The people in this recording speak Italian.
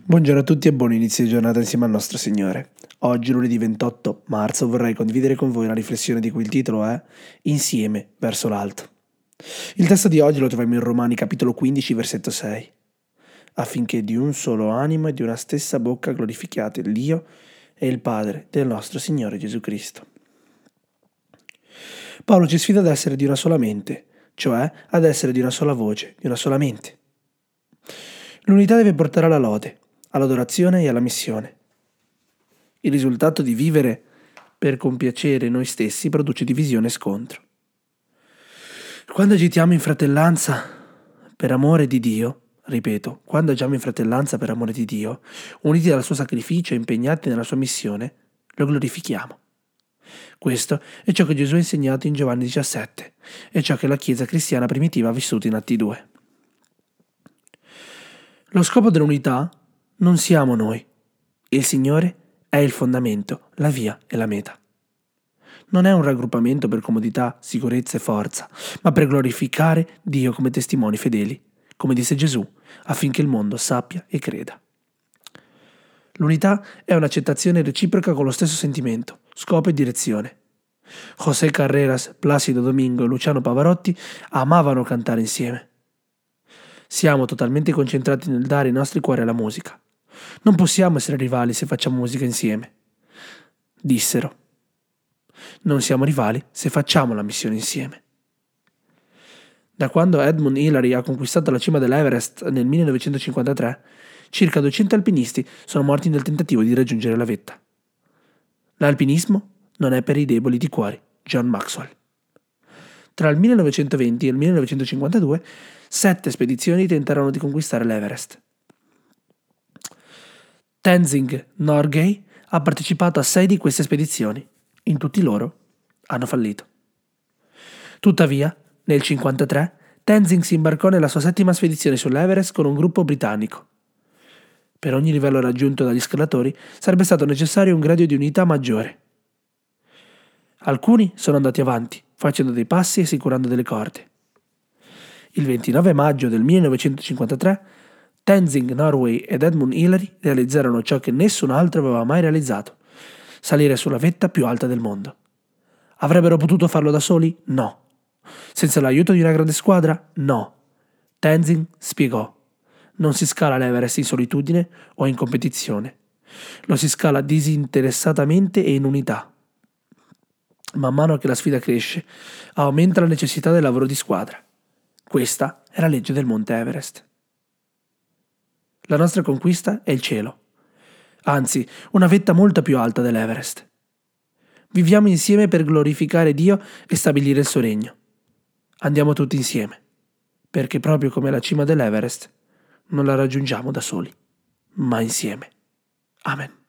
Buongiorno a tutti e buon inizio di giornata insieme al nostro Signore. Oggi, lunedì 28 marzo, vorrei condividere con voi una riflessione di cui il titolo è Insieme verso l'alto. Il testo di oggi lo troviamo in Romani capitolo 15, versetto 6. Affinché di un solo animo e di una stessa bocca glorifichiate il Dio e il Padre del nostro Signore Gesù Cristo. Paolo ci sfida ad essere di una sola mente, cioè ad essere di una sola voce, di una sola mente. L'unità deve portare alla lode, all'adorazione e alla missione. Il risultato di vivere per compiacere noi stessi produce divisione e scontro. Quando agitiamo in fratellanza per amore di Dio, ripeto, quando agiamo in fratellanza per amore di Dio, uniti dal suo sacrificio e impegnati nella sua missione, lo glorifichiamo. Questo è ciò che Gesù ha insegnato in Giovanni 17 e ciò che la Chiesa cristiana primitiva ha vissuto in Atti 2. Lo scopo dell'unità non siamo noi. Il Signore è il fondamento, la via e la meta. Non è un raggruppamento per comodità, sicurezza e forza, ma per glorificare Dio come testimoni fedeli, come disse Gesù, affinché il mondo sappia e creda. L'unità è un'accettazione reciproca con lo stesso sentimento, scopo e direzione. José Carreras, Placido Domingo e Luciano Pavarotti amavano cantare insieme. Siamo totalmente concentrati nel dare i nostri cuori alla musica. Non possiamo essere rivali se facciamo musica insieme. Dissero. Non siamo rivali se facciamo la missione insieme. Da quando Edmund Hillary ha conquistato la cima dell'Everest nel 1953, circa 200 alpinisti sono morti nel tentativo di raggiungere la vetta. L'alpinismo non è per i deboli di cuore. John Maxwell. Tra il 1920 e il 1952 sette spedizioni tentarono di conquistare l'Everest. Tenzing Norgay ha partecipato a sei di queste spedizioni. In tutti loro hanno fallito. Tuttavia, nel 1953, Tenzing si imbarcò nella sua settima spedizione sull'Everest con un gruppo britannico. Per ogni livello raggiunto dagli scalatori sarebbe stato necessario un grado di unità maggiore. Alcuni sono andati avanti, facendo dei passi e assicurando delle corde. Il 29 maggio del 1953 Tenzing Norway ed Edmund Hillary realizzarono ciò che nessun altro aveva mai realizzato, salire sulla vetta più alta del mondo. Avrebbero potuto farlo da soli? No. Senza l'aiuto di una grande squadra? No. Tenzing spiegò. Non si scala l'Everest in solitudine o in competizione. Lo si scala disinteressatamente e in unità. Man mano che la sfida cresce, aumenta la necessità del lavoro di squadra. Questa è la legge del Monte Everest. La nostra conquista è il cielo, anzi una vetta molto più alta dell'Everest. Viviamo insieme per glorificare Dio e stabilire il suo regno. Andiamo tutti insieme, perché proprio come la cima dell'Everest non la raggiungiamo da soli, ma insieme. Amen.